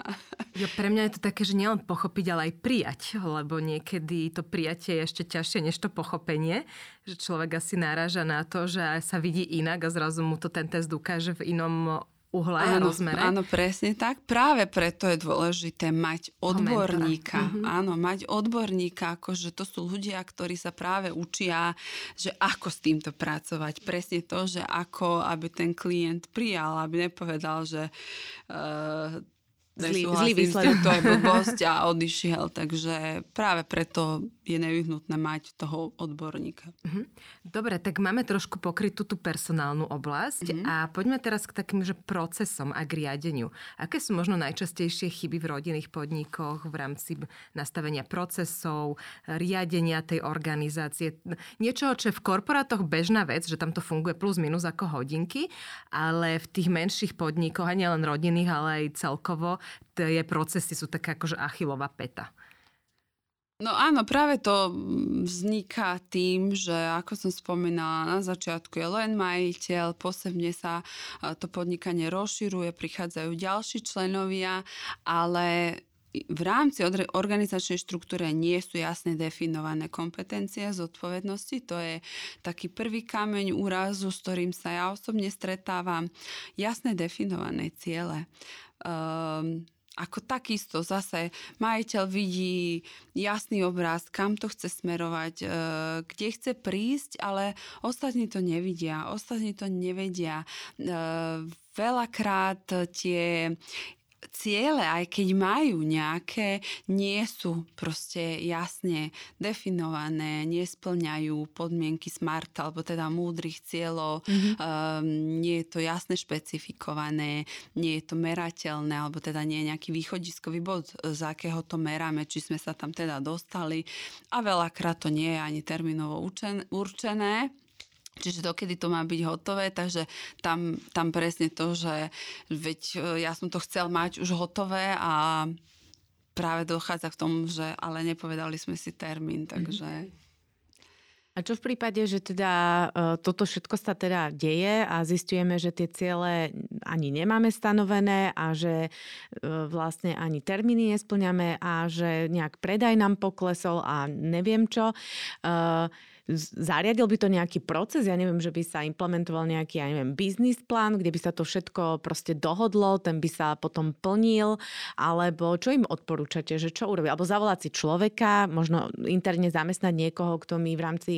Speaker 1: Jo, pre mňa je to také, že nielen pochopiť, ale aj prijať, lebo niekedy to prijatie je ešte ťažšie než to pochopenie, že človek asi náraža na to, že sa vidí inak a zrazu mu to ten test ukáže v inom uhle áno, a rozmere.
Speaker 2: Áno, presne tak. Práve preto je dôležité mať odborníka. Mm-hmm. Áno, mať odborníka, akože to sú ľudia, ktorí sa práve učia, že ako s týmto pracovať. Presne to, že ako, aby ten klient prijal, aby nepovedal, že uh,
Speaker 3: zlý, zlý výsledok.
Speaker 2: To je blbosť a odišiel. Takže práve preto je nevyhnutné mať toho odborníka.
Speaker 1: Mhm. Dobre, tak máme trošku pokrytú tú personálnu oblasť mm-hmm. a poďme teraz k takým že procesom a k riadeniu. Aké sú možno najčastejšie chyby v rodinných podnikoch v rámci nastavenia procesov, riadenia tej organizácie? Niečo, čo je v korporátoch bežná vec, že tam to funguje plus minus ako hodinky, ale v tých menších podnikoch, a nielen rodinných, ale aj celkovo, tie procesy sú taká akože achilová peta.
Speaker 2: No áno, práve to vzniká tým, že ako som spomínala na začiatku, je len majiteľ, posebne sa to podnikanie rozširuje, prichádzajú ďalší členovia, ale v rámci organizačnej štruktúre nie sú jasne definované kompetencie, zodpovednosti. To je taký prvý kameň úrazu, s ktorým sa ja osobne stretávam. Jasne definované ciele. Um, ako takisto zase majiteľ vidí jasný obraz, kam to chce smerovať, e, kde chce prísť, ale ostatní to nevidia, ostatní to nevedia. E, veľakrát tie ciele, aj keď majú nejaké, nie sú proste jasne definované, nesplňajú podmienky SMART, alebo teda múdrych cieľov, mm-hmm. um, nie je to jasne špecifikované, nie je to merateľné, alebo teda nie je nejaký východiskový bod, z akého to meráme, či sme sa tam teda dostali. A veľakrát to nie je ani termínovo určené. Čiže dokedy to má byť hotové, takže tam, tam presne to, že veď e, ja som to chcel mať už hotové a práve dochádza k tomu, že ale nepovedali sme si termín, mhm. takže...
Speaker 3: A čo v prípade, že teda e, toto všetko sa teda deje a zistujeme, že tie ciele ani nemáme stanovené a že e, vlastne ani termíny nesplňame a že nejak predaj nám poklesol a neviem čo zariadil by to nejaký proces, ja neviem, že by sa implementoval nejaký, ja neviem, biznis plán, kde by sa to všetko proste dohodlo, ten by sa potom plnil, alebo čo im odporúčate, že čo urobiť? Alebo zavolať si človeka, možno interne zamestnať niekoho, kto mi v rámci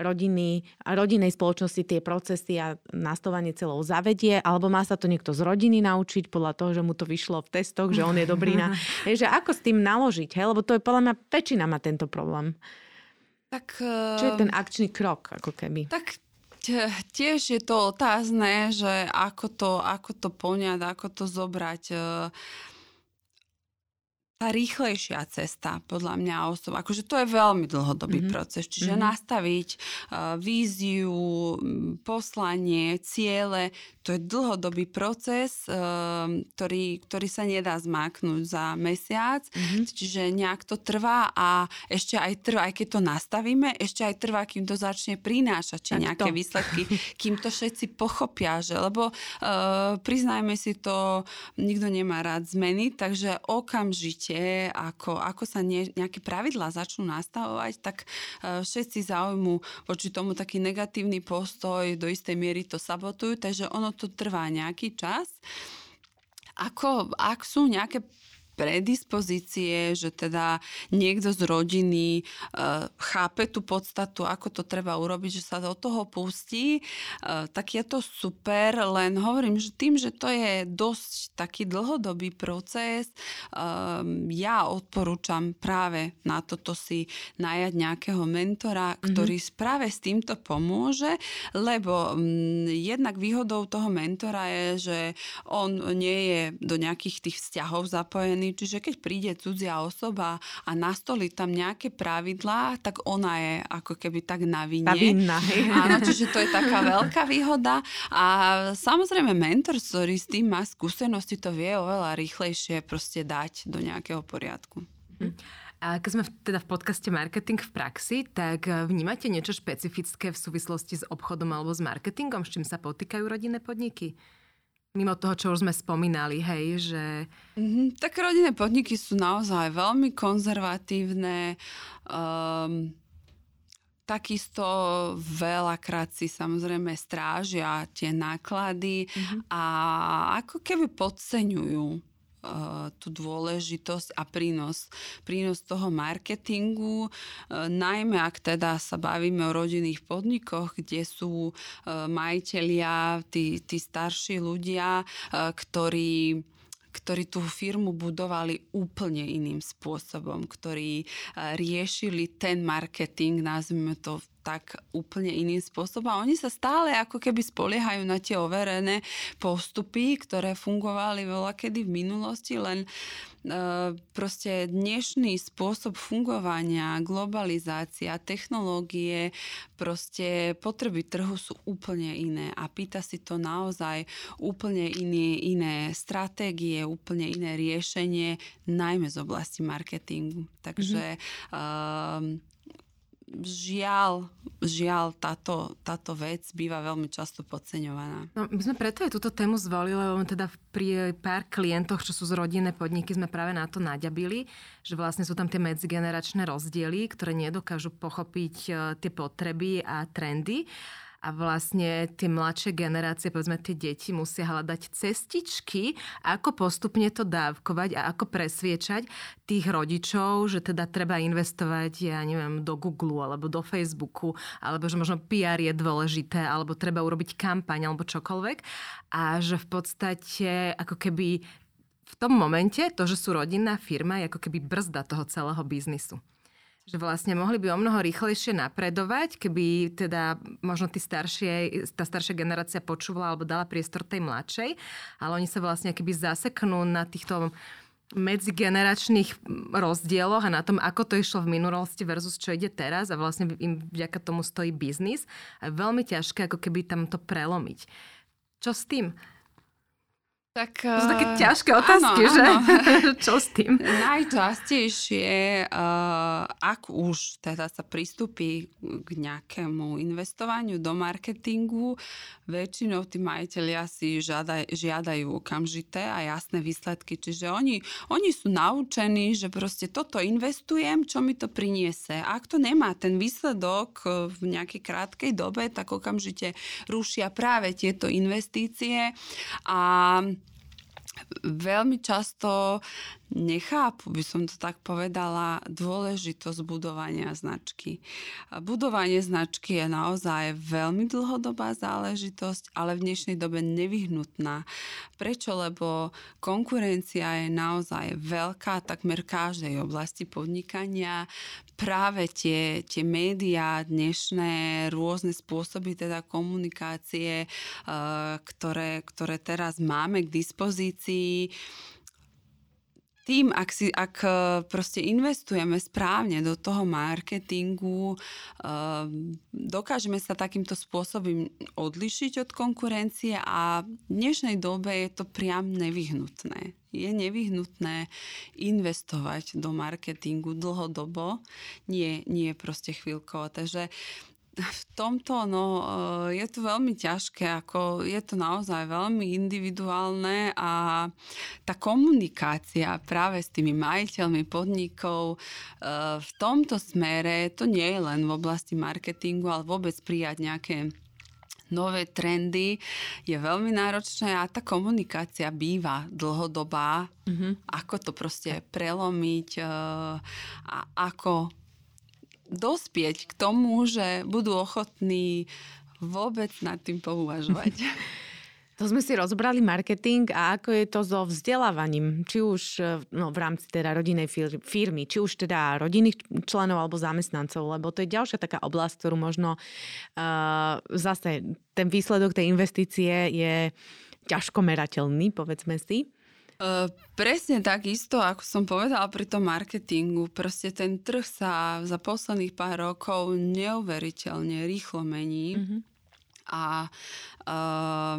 Speaker 3: rodiny a rodinnej spoločnosti tie procesy a nastavanie celou zavedie, alebo má sa to niekto z rodiny naučiť podľa toho, že mu to vyšlo v testoch, že on je dobrý na... Je, že ako s tým naložiť, hej? lebo to je podľa mňa väčšina má tento problém.
Speaker 2: Tak,
Speaker 3: Čo je ten akčný krok, ako keby?
Speaker 2: Tak tiež je to otázne, že ako to, ako to poňať, ako to zobrať. Uh, tá rýchlejšia cesta, podľa mňa osoba, akože to je veľmi dlhodobý mm-hmm. proces, čiže mm-hmm. nastaviť uh, víziu, poslanie, ciele, to je dlhodobý proces, uh, ktorý, ktorý sa nedá zmáknúť za mesiac, mm-hmm. čiže nejak to trvá a ešte aj trvá, aj keď to nastavíme, ešte aj trvá, kým to začne prinášať, či tak nejaké to. výsledky, kým to všetci pochopia, že, lebo uh, priznajme si to, nikto nemá rád zmeny, takže okamžite ako, ako sa ne, nejaké pravidlá začnú nastavovať, tak uh, všetci zaujmú voči tomu taký negatívny postoj, do istej miery to sabotujú, takže ono to trvá nejaký čas. Ako, ak sú nejaké predispozície, že teda niekto z rodiny uh, chápe tú podstatu, ako to treba urobiť, že sa do toho pustí, uh, tak je to super, len hovorím, že tým, že to je dosť taký dlhodobý proces, um, ja odporúčam práve na toto si najať nejakého mentora, mm-hmm. ktorý práve s týmto pomôže, lebo um, jednak výhodou toho mentora je, že on nie je do nejakých tých vzťahov zapojený, strany, čiže keď príde cudzia osoba a nastolí tam nejaké pravidlá, tak ona je ako keby tak na vine.
Speaker 3: vinná.
Speaker 2: Áno, čiže to je taká veľká výhoda. A samozrejme mentor, ktorý s tým má skúsenosti, to vie oveľa rýchlejšie proste dať do nejakého poriadku.
Speaker 1: Hm. A keď sme teda v podcaste Marketing v praxi, tak vnímate niečo špecifické v súvislosti s obchodom alebo s marketingom, s čím sa potýkajú rodinné podniky? Mimo toho, čo už sme spomínali, hej, že...
Speaker 2: Mm-hmm, tak rodinné podniky sú naozaj veľmi konzervatívne. Um, takisto veľakrát si samozrejme strážia tie náklady mm-hmm. a ako keby podceňujú tú dôležitosť a prínos, prínos toho marketingu, eh, najmä ak teda sa bavíme o rodinných podnikoch, kde sú eh, majiteľia, tí, tí starší ľudia, ktorí ktorí tú firmu budovali úplne iným spôsobom, ktorí riešili ten marketing, nazvime to tak úplne iným spôsobom. A oni sa stále ako keby spoliehajú na tie overené postupy, ktoré fungovali veľa kedy v minulosti, len e, proste dnešný spôsob fungovania, globalizácia, technológie, proste potreby trhu sú úplne iné a pýta si to naozaj úplne iné, iné stratégie, úplne iné riešenie, najmä z oblasti marketingu. Takže mm-hmm žiaľ, žiaľ táto, táto vec býva veľmi často podceňovaná.
Speaker 1: No, my sme preto aj túto tému zvolili, lebo teda pri pár klientoch, čo sú z rodinné podniky, sme práve na to naďabili, že vlastne sú tam tie medzigeneračné rozdiely, ktoré nedokážu pochopiť e, tie potreby a trendy a vlastne tie mladšie generácie, povedzme tie deti, musia hľadať cestičky, ako postupne to dávkovať a ako presviečať tých rodičov, že teda treba investovať, ja neviem, do Google alebo do Facebooku, alebo že možno PR je dôležité, alebo treba urobiť kampaň alebo čokoľvek. A že v podstate ako keby v tom momente to, že sú rodinná firma, je ako keby brzda toho celého biznisu že vlastne mohli by o mnoho rýchlejšie napredovať, keby teda možno tí staršie, tá staršia generácia počúvala alebo dala priestor tej mladšej, ale oni sa vlastne keby zaseknú na týchto medzigeneračných rozdieloch a na tom, ako to išlo v minulosti versus čo ide teraz a vlastne im vďaka tomu stojí biznis. A je veľmi ťažké ako keby tam to prelomiť. Čo s tým?
Speaker 2: Tak,
Speaker 1: to sú také eh, ťažké otázky, áno, že? Áno. Čo s tým?
Speaker 2: Najčastejšie, uh, ak už teda sa pristúpi k nejakému investovaniu do marketingu, väčšinou tí majiteľia si žiadaj, žiadajú okamžité a jasné výsledky. Čiže oni, oni sú naučení, že proste toto investujem, čo mi to priniese. Ak to nemá ten výsledok eh, v nejakej krátkej dobe, tak okamžite rušia práve tieto investície a veľmi často nechápu, by som to tak povedala, dôležitosť budovania značky. Budovanie značky je naozaj veľmi dlhodobá záležitosť, ale v dnešnej dobe nevyhnutná. Prečo? Lebo konkurencia je naozaj veľká, takmer každej oblasti podnikania. Práve tie, tie médiá, dnešné rôzne spôsoby teda komunikácie, eh, ktoré, ktoré teraz máme k dispozícii, tým, ak, si, ak e, proste investujeme správne do toho marketingu, e, dokážeme sa takýmto spôsobom odlišiť od konkurencie a v dnešnej dobe je to priam nevyhnutné. Je nevyhnutné investovať do marketingu dlhodobo, nie, nie proste chvíľkovo. Takže v tomto no, eh, je to veľmi ťažké, ako je to naozaj veľmi individuálne a tá komunikácia práve s tými majiteľmi podnikov eh, v tomto smere, to nie je len v oblasti marketingu, ale vôbec prijať nejaké nové trendy je veľmi náročné a tá komunikácia býva dlhodobá. Mm-hmm. Ako to proste prelomiť eh, a ako dospieť k tomu, že budú ochotní vôbec nad tým pouvažovať.
Speaker 3: To sme si rozobrali marketing a ako je to so vzdelávaním, či už no, v rámci teda rodinnej firmy, či už teda rodinných členov alebo zamestnancov, lebo to je ďalšia taká oblasť, ktorú možno uh, zase ten výsledok tej investície je ťažko merateľný, povedzme si.
Speaker 2: Uh, presne tak isto, ako som povedala pri tom marketingu. Proste ten trh sa za posledných pár rokov neuveriteľne rýchlo mení. Mm-hmm. A uh,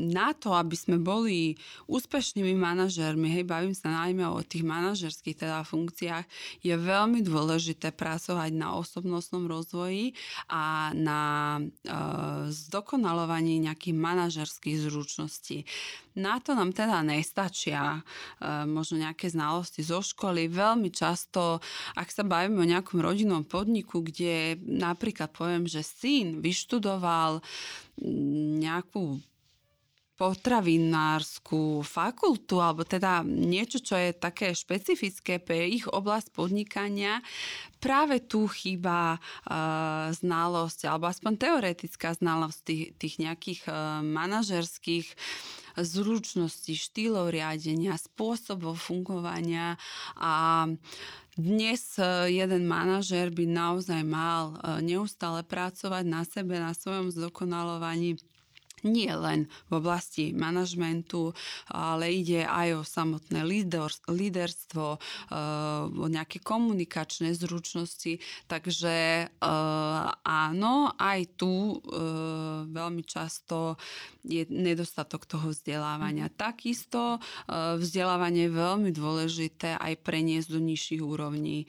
Speaker 2: na to, aby sme boli úspešnými manažermi, hej, bavím sa najmä o tých manažerských teda funkciách, je veľmi dôležité pracovať na osobnostnom rozvoji a na e, zdokonalovaní nejakých manažerských zručností. Na to nám teda nestačia e, možno nejaké znalosti zo školy. Veľmi často, ak sa bavíme o nejakom rodinnom podniku, kde napríklad poviem, že syn vyštudoval nejakú potravinárskú fakultu, alebo teda niečo, čo je také špecifické pre ich oblasť podnikania, práve tu chýba uh, znalosť, alebo aspoň teoretická znalosť tých, tých nejakých uh, manažerských zručností, štýlov riadenia, spôsobov fungovania. A dnes jeden manažer by naozaj mal neustále pracovať na sebe, na svojom zdokonalovaní nie len v oblasti manažmentu, ale ide aj o samotné líderstvo, eh, o nejaké komunikačné zručnosti. Takže eh, áno, aj tu eh, veľmi často je nedostatok toho vzdelávania. Mhm. Takisto vzdelávanie je veľmi dôležité aj preniesť do nižších úrovní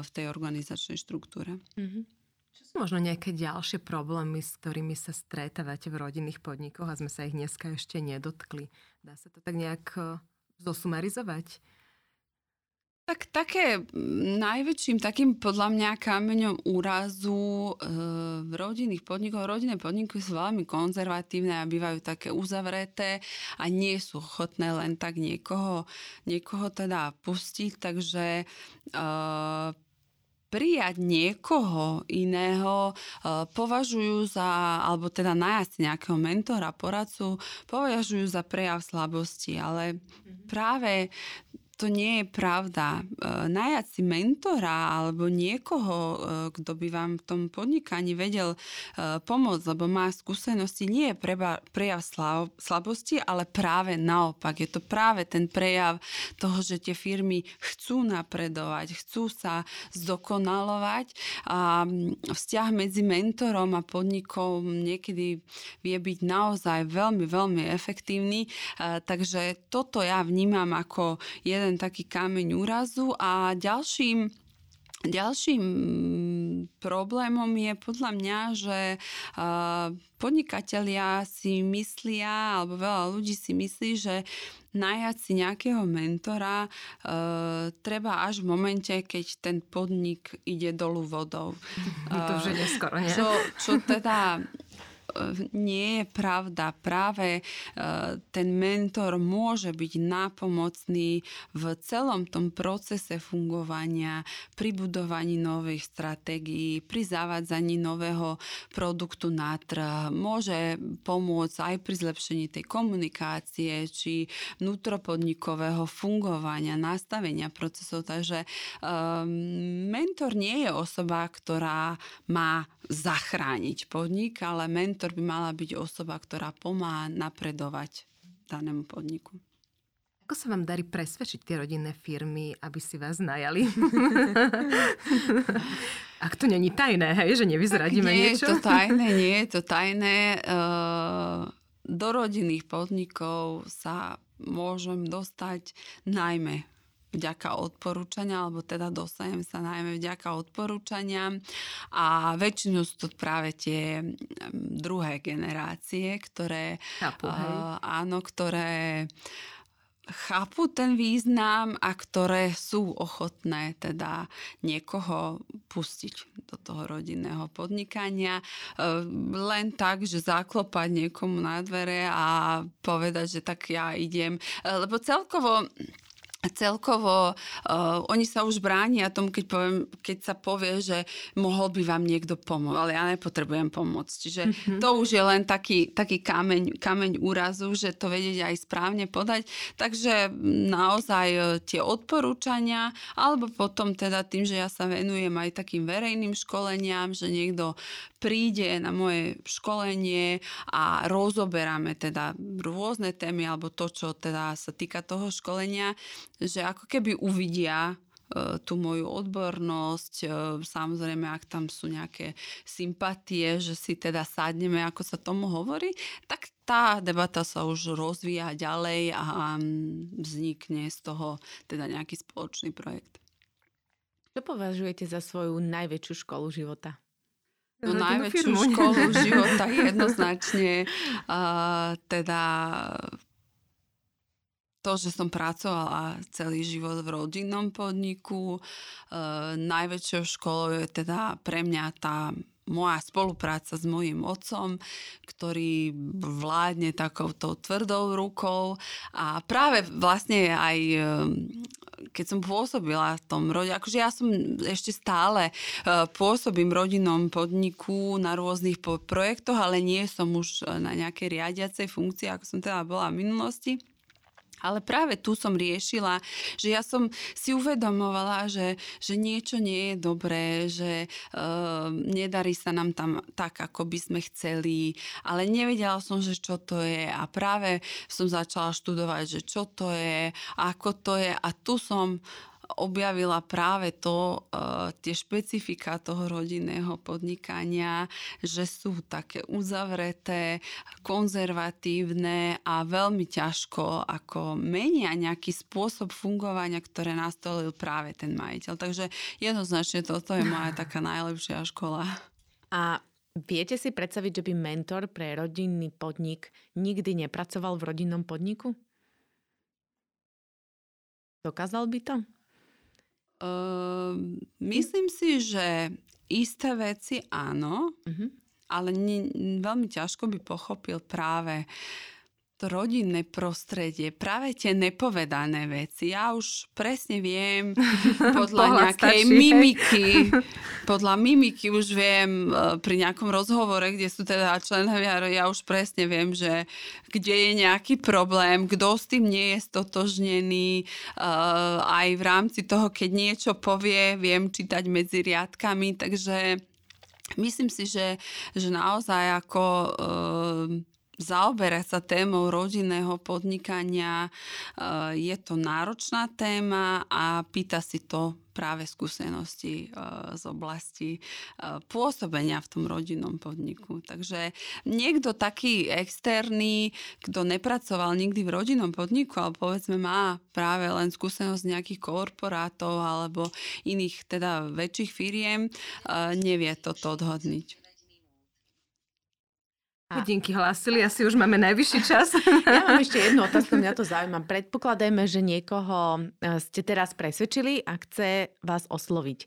Speaker 2: v tej organizačnej štruktúre. Mm-hmm
Speaker 1: možno nejaké ďalšie problémy, s ktorými sa stretávate v rodinných podnikoch a sme sa ich dneska ešte nedotkli? Dá sa to tak nejak e, zosumarizovať?
Speaker 2: Tak také najväčším takým podľa mňa kameňom úrazu e, v rodinných podnikoch, rodinné podniky sú veľmi konzervatívne a bývajú také uzavreté a nie sú ochotné len tak niekoho, niekoho teda pustiť, takže e, prijať niekoho iného eh, považujú za, alebo teda nájsť nejakého mentora, poradcu, považujú za prejav slabosti, ale mm-hmm. práve to nie je pravda. E, najať si mentora alebo niekoho, e, kto by vám v tom podnikaní vedel e, pomôcť, lebo má skúsenosti, nie je prejav slabosti, ale práve naopak. Je to práve ten prejav toho, že tie firmy chcú napredovať, chcú sa zdokonalovať a vzťah medzi mentorom a podnikom niekedy vie byť naozaj veľmi, veľmi efektívny. Takže toto ja vnímam ako jeden jeden taký kameň úrazu a ďalším Ďalším problémom je podľa mňa, že podnikatelia si myslia, alebo veľa ľudí si myslí, že najať si nejakého mentora e, treba až v momente, keď ten podnik ide dolu vodou.
Speaker 1: To už je neskoro, nie?
Speaker 2: Čo, čo teda nie je pravda. Práve e, ten mentor môže byť nápomocný v celom tom procese fungovania, pri budovaní nových stratégií, pri zavádzaní nového produktu na trh. Môže pomôcť aj pri zlepšení tej komunikácie či vnútropodnikového fungovania, nastavenia procesov. Takže um, mentor nie je osoba, ktorá má zachrániť podnik, ale mentor by mala byť osoba, ktorá pomáha napredovať danému podniku.
Speaker 1: Ako sa vám darí presvedčiť tie rodinné firmy, aby si vás najali? Ak to není tajné, hej, že nevyzradíme
Speaker 2: nie
Speaker 1: niečo?
Speaker 2: Nie je to tajné, nie je to tajné. Ehm, do rodinných podnikov sa môžem dostať najmä vďaka odporúčania, alebo teda dostanem sa najmä vďaka odporúčania a väčšinou sú to práve tie druhé generácie, ktoré,
Speaker 1: Chápu, uh,
Speaker 2: áno, ktoré chápu ten význam a ktoré sú ochotné teda niekoho pustiť do toho rodinného podnikania. Len tak, že zaklopať niekomu na dvere a povedať, že tak ja idem. Lebo celkovo celkovo uh, oni sa už bránia tomu, keď, poviem, keď sa povie, že mohol by vám niekto pomôcť, ale ja nepotrebujem pomôcť. Čiže mm-hmm. to už je len taký, taký kameň, kameň úrazu, že to vedieť aj správne podať. Takže naozaj uh, tie odporúčania, alebo potom teda tým, že ja sa venujem aj takým verejným školeniam, že niekto príde na moje školenie a rozoberáme teda rôzne témy alebo to, čo teda sa týka toho školenia, že ako keby uvidia e, tú moju odbornosť. E, samozrejme, ak tam sú nejaké sympatie, že si teda sadneme, ako sa tomu hovorí, tak tá debata sa už rozvíja ďalej a vznikne z toho teda nejaký spoločný projekt.
Speaker 3: Čo považujete za svoju najväčšiu školu života?
Speaker 2: No najväčšiu firmu. školu života jednoznačne uh, teda to, že som pracovala celý život v rodinnom podniku. Uh, najväčšou školou je teda pre mňa tá moja spolupráca s mojim otcom, ktorý vládne takouto tvrdou rukou a práve vlastne aj keď som pôsobila v tom rode, akože ja som ešte stále uh, pôsobím rodinnom podniku na rôznych projektoch, ale nie som už na nejakej riadiacej funkcii, ako som teda bola v minulosti. Ale práve tu som riešila, že ja som si uvedomovala, že, že niečo nie je dobré, že uh, nedarí sa nám tam tak, ako by sme chceli, ale nevedela som, že čo to je. A práve som začala študovať, že čo to je, ako to je. A tu som objavila práve to, uh, tie špecifika toho rodinného podnikania, že sú také uzavreté, konzervatívne a veľmi ťažko ako menia nejaký spôsob fungovania, ktoré nastolil práve ten majiteľ. Takže jednoznačne toto je moja taká najlepšia škola.
Speaker 3: A viete si predstaviť, že by mentor pre rodinný podnik nikdy nepracoval v rodinnom podniku? Dokázal by to?
Speaker 2: Uh, myslím si, že isté veci áno, uh-huh. ale ne, veľmi ťažko by pochopil práve rodinné prostredie, práve tie nepovedané veci. Ja už presne viem podľa nejakej stačí, mimiky, podľa mimiky už viem e, pri nejakom rozhovore, kde sú teda členovia, ja už presne viem, že kde je nejaký problém, kto s tým nie je stotožnený. E, aj v rámci toho, keď niečo povie, viem čítať medzi riadkami, takže myslím si, že, že naozaj ako e, zaoberať sa témou rodinného podnikania. Eh, je to náročná téma a pýta si to práve skúsenosti eh, z oblasti eh, pôsobenia v tom rodinnom podniku. Takže niekto taký externý, kto nepracoval nikdy v rodinnom podniku, ale povedzme má práve len skúsenosť nejakých korporátov alebo iných teda väčších firiem, nevie toto odhodniť.
Speaker 1: Hodinky hlásili, asi už máme najvyšší čas.
Speaker 3: Ja mám ešte jednu otázku, mňa to zaujíma. Predpokladajme, že niekoho e, ste teraz presvedčili a chce vás osloviť. E,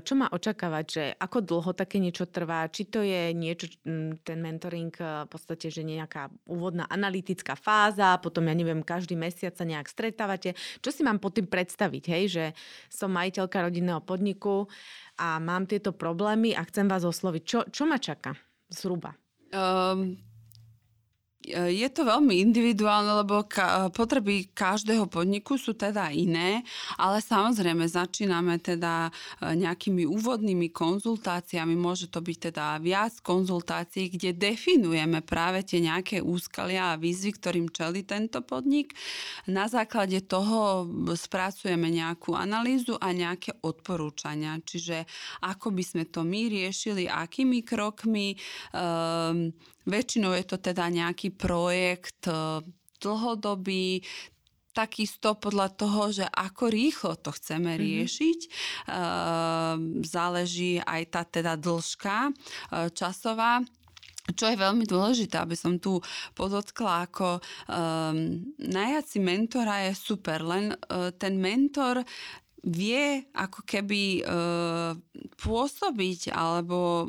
Speaker 3: čo má očakávať, že ako dlho také niečo trvá? Či to je niečo, ten mentoring e, v podstate, že nejaká úvodná analytická fáza, potom ja neviem, každý mesiac sa nejak stretávate. Čo si mám pod tým predstaviť, hej? že som majiteľka rodinného podniku a mám tieto problémy a chcem vás osloviť. Čo, čo ma čaká zhruba? Um,
Speaker 2: je to veľmi individuálne, lebo ka- potreby každého podniku sú teda iné, ale samozrejme začíname teda e, nejakými úvodnými konzultáciami, môže to byť teda viac konzultácií, kde definujeme práve tie nejaké úskalia a výzvy, ktorým čeli tento podnik. Na základe toho spracujeme nejakú analýzu a nejaké odporúčania, čiže ako by sme to my riešili, akými krokmi. Um, Väčšinou je to teda nejaký projekt e, dlhodobý, takisto podľa toho, že ako rýchlo to chceme mhm. riešiť. Mm-hmm. Záleží aj tá teda dĺžka e, časová. Čo je veľmi dôležité, aby som tu podotkla, ako um, najať si mentora je super, len uh, ten mentor vie ako keby e, pôsobiť alebo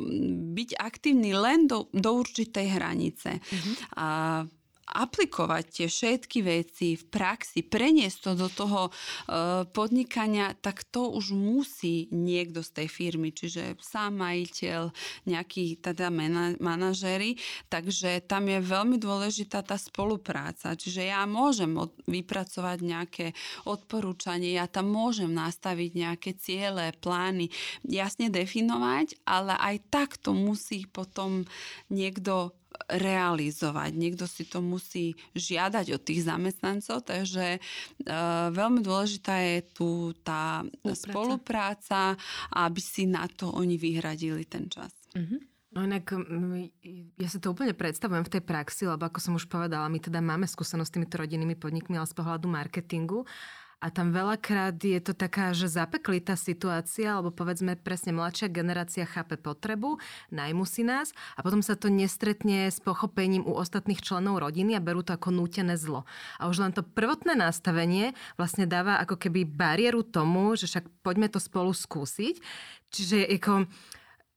Speaker 2: byť aktívny len do, do určitej hranice. Mm-hmm. A aplikovať tie všetky veci v praxi, preniesť to do toho e, podnikania, tak to už musí niekto z tej firmy, čiže sám majiteľ, nejakí teda manažery, takže tam je veľmi dôležitá tá spolupráca. Čiže ja môžem vypracovať nejaké odporúčanie, ja tam môžem nastaviť nejaké ciele, plány, jasne definovať, ale aj tak to musí potom niekto realizovať. Niekto si to musí žiadať od tých zamestnancov, takže e, veľmi dôležitá je tu tá spolupráca. spolupráca, aby si na to oni vyhradili ten čas.
Speaker 1: Mm-hmm. No inak ja si to úplne predstavujem v tej praxi, lebo ako som už povedala, my teda máme skúsenosť s týmito rodinnými podnikmi, ale z pohľadu marketingu a tam veľakrát je to taká, že zapeklitá situácia, alebo povedzme presne mladšia generácia chápe potrebu, najmu si nás a potom sa to nestretne s pochopením u ostatných členov rodiny a berú to ako nútené zlo. A už len to prvotné nastavenie vlastne dáva ako keby bariéru tomu, že však poďme to spolu skúsiť. Čiže ako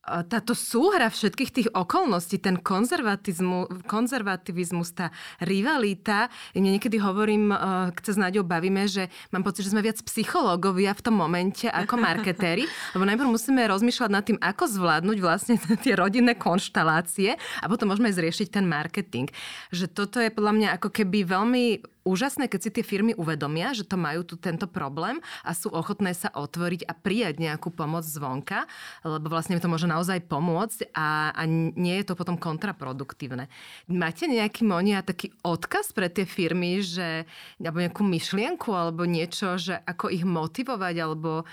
Speaker 1: táto súhra všetkých tých okolností, ten konzervativizmus, tá rivalita, niekedy hovorím, keď sa s Náďou bavíme, že mám pocit, že sme viac psychológovia v tom momente ako marketéri, lebo najprv musíme rozmýšľať nad tým, ako zvládnuť vlastne tie rodinné konštalácie a potom môžeme zriešiť ten marketing. Že toto je podľa mňa ako keby veľmi úžasné, keď si tie firmy uvedomia, že to majú tu tento problém a sú ochotné sa otvoriť a prijať nejakú pomoc zvonka, lebo vlastne to môže naozaj pomôcť a, a nie je to potom kontraproduktívne. Máte nejaký Monia taký odkaz pre tie firmy, že alebo nejakú myšlienku alebo niečo, že ako ich motivovať alebo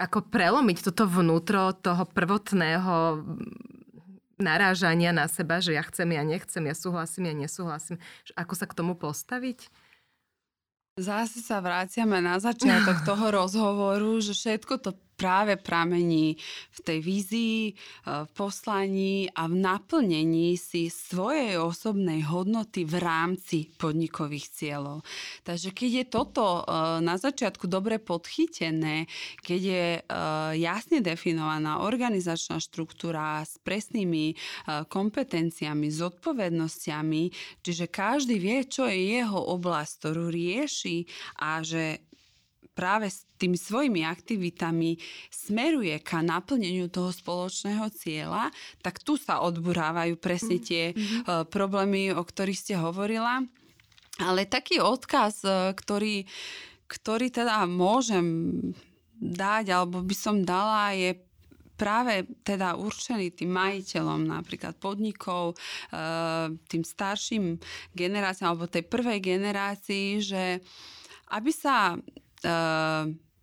Speaker 1: ako prelomiť toto vnútro toho prvotného narážania na seba, že ja chcem, ja nechcem, ja súhlasím, ja nesúhlasím. Ako sa k tomu postaviť?
Speaker 2: Zase sa vraciame na začiatok toho rozhovoru, že všetko to práve pramení v tej vízii, e, v poslaní a v naplnení si svojej osobnej hodnoty v rámci podnikových cieľov. Takže keď je toto e, na začiatku dobre podchytené, keď je e, jasne definovaná organizačná štruktúra s presnými kompetenciami, zodpovednosťami, čiže každý vie, čo je jeho oblasť, ktorú rieši a že práve s tými svojimi aktivitami smeruje ka naplneniu toho spoločného cieľa, tak tu sa odburávajú presne mhm, tie mm-hmm. problémy, o ktorých ste hovorila. Ale taký odkaz, e, ktorý, ktorý teda môžem dať, alebo by som dala, je práve teda určený tým majiteľom napríklad podnikov, e, tým starším generáciám alebo tej prvej generácii, že aby sa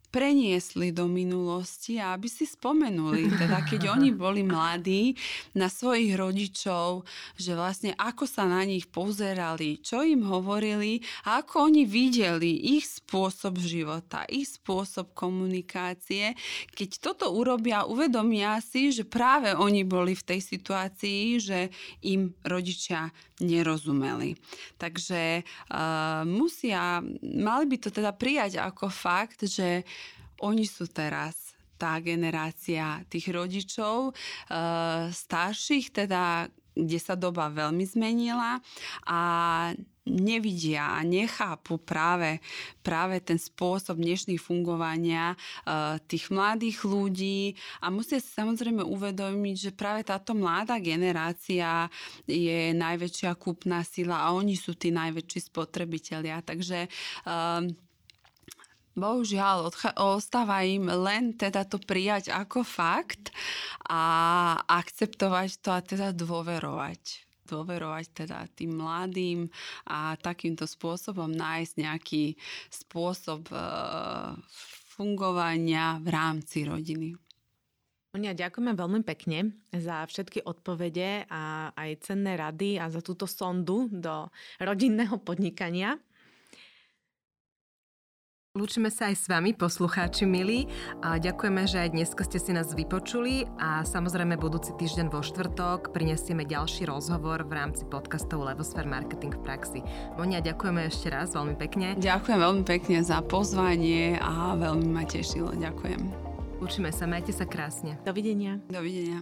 Speaker 2: preniesli do minulosti a aby si spomenuli, teda keď oni boli mladí, na svojich rodičov, že vlastne ako sa na nich pozerali, čo im hovorili a ako oni videli ich spôsob života, ich spôsob komunikácie. Keď toto urobia, uvedomia si, že práve oni boli v tej situácii, že im rodičia nerozumeli. Takže uh, musia, mali by to teda prijať ako fakt, že oni sú teraz tá generácia tých rodičov, uh, starších, teda kde sa doba veľmi zmenila a nevidia a nechápu práve, práve ten spôsob dnešných fungovania uh, tých mladých ľudí a musia si samozrejme uvedomiť, že práve táto mladá generácia je najväčšia kúpna sila a oni sú tí najväčší spotrebitelia. Takže uh, Bohužiaľ, ostáva im len teda to prijať ako fakt a akceptovať to a teda dôverovať dôverovať teda tým mladým a takýmto spôsobom nájsť nejaký spôsob e, fungovania v rámci rodiny.
Speaker 3: Monia, ďakujeme veľmi pekne za všetky odpovede a aj cenné rady a za túto sondu do rodinného podnikania.
Speaker 1: Lúčime sa aj s vami, poslucháči milí. A ďakujeme, že aj dnes ste si nás vypočuli a samozrejme budúci týždeň vo štvrtok prinesieme ďalší rozhovor v rámci podcastov Levosphere Marketing v praxi. Monia, ďakujeme ešte raz veľmi pekne.
Speaker 2: Ďakujem veľmi pekne za pozvanie a veľmi ma tešilo. Ďakujem.
Speaker 1: Učíme sa, majte sa krásne.
Speaker 3: Dovidenia.
Speaker 2: Dovidenia.